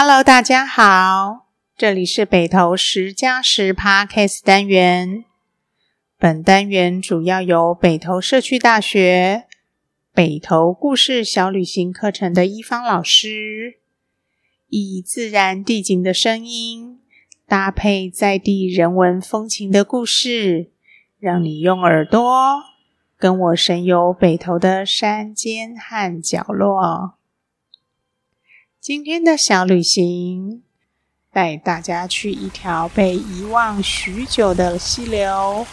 Hello，大家好，这里是北投十加十 Podcast 单元。本单元主要由北投社区大学北投故事小旅行课程的一方老师，以自然地景的声音搭配在地人文风情的故事，让你用耳朵跟我神游北投的山间和角落。今天的小旅行，带大家去一条被遗忘许久的溪流。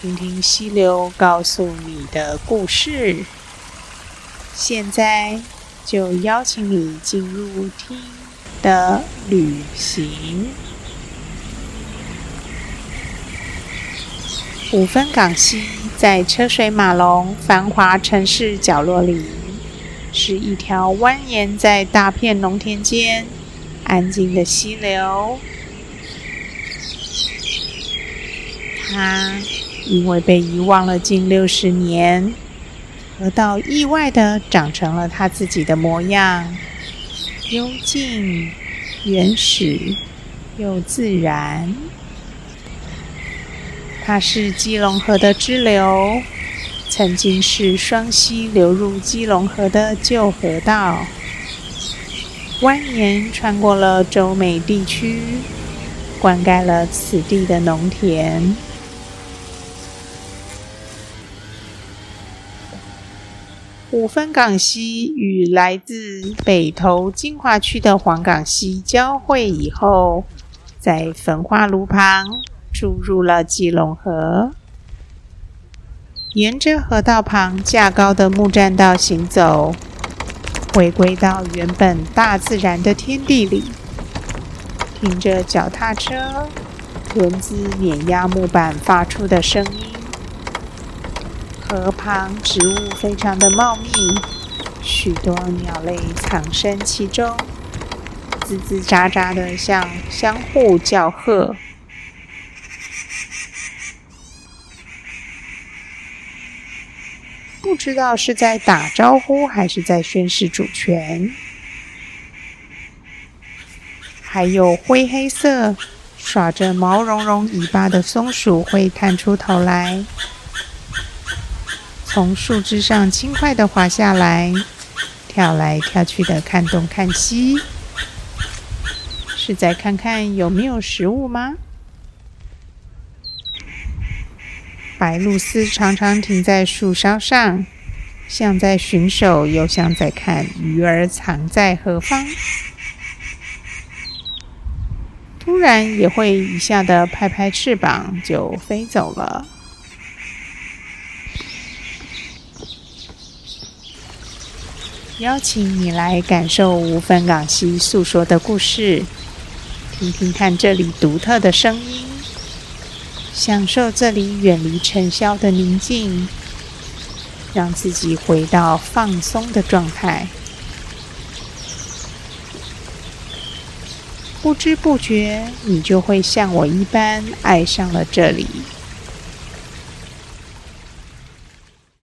听听溪流告诉你的故事。现在就邀请你进入听的旅行。五分港溪在车水马龙、繁华城市角落里，是一条蜿蜒在大片农田间、安静的溪流。它。因为被遗忘了近六十年，河道意外地长成了它自己的模样，幽静、原始又自然。它是基隆河的支流，曾经是双溪流入基隆河的旧河道，蜿蜒穿过了洲美地区，灌溉了此地的农田。五分港溪与来自北投金华区的黄港溪交汇以后，在焚化炉旁注入了基隆河。沿着河道旁架高的木栈道行走，回归到原本大自然的天地里，听着脚踏车轮子碾压木板发出的声音。河旁植物非常的茂密，许多鸟类藏身其中，吱吱喳喳的向相互叫喝。不知道是在打招呼还是在宣示主权。还有灰黑色、耍着毛茸茸尾巴的松鼠会探出头来。从树枝上轻快地滑下来，跳来跳去的看东看西，是在看看有没有食物吗？白鹭鸶常常停在树梢上，像在寻手，又像在看鱼儿藏在何方。突然也会一下的拍拍翅膀就飞走了。邀请你来感受无分港溪诉说的故事，听听看这里独特的声音，享受这里远离尘嚣的宁静，让自己回到放松的状态。不知不觉，你就会像我一般爱上了这里。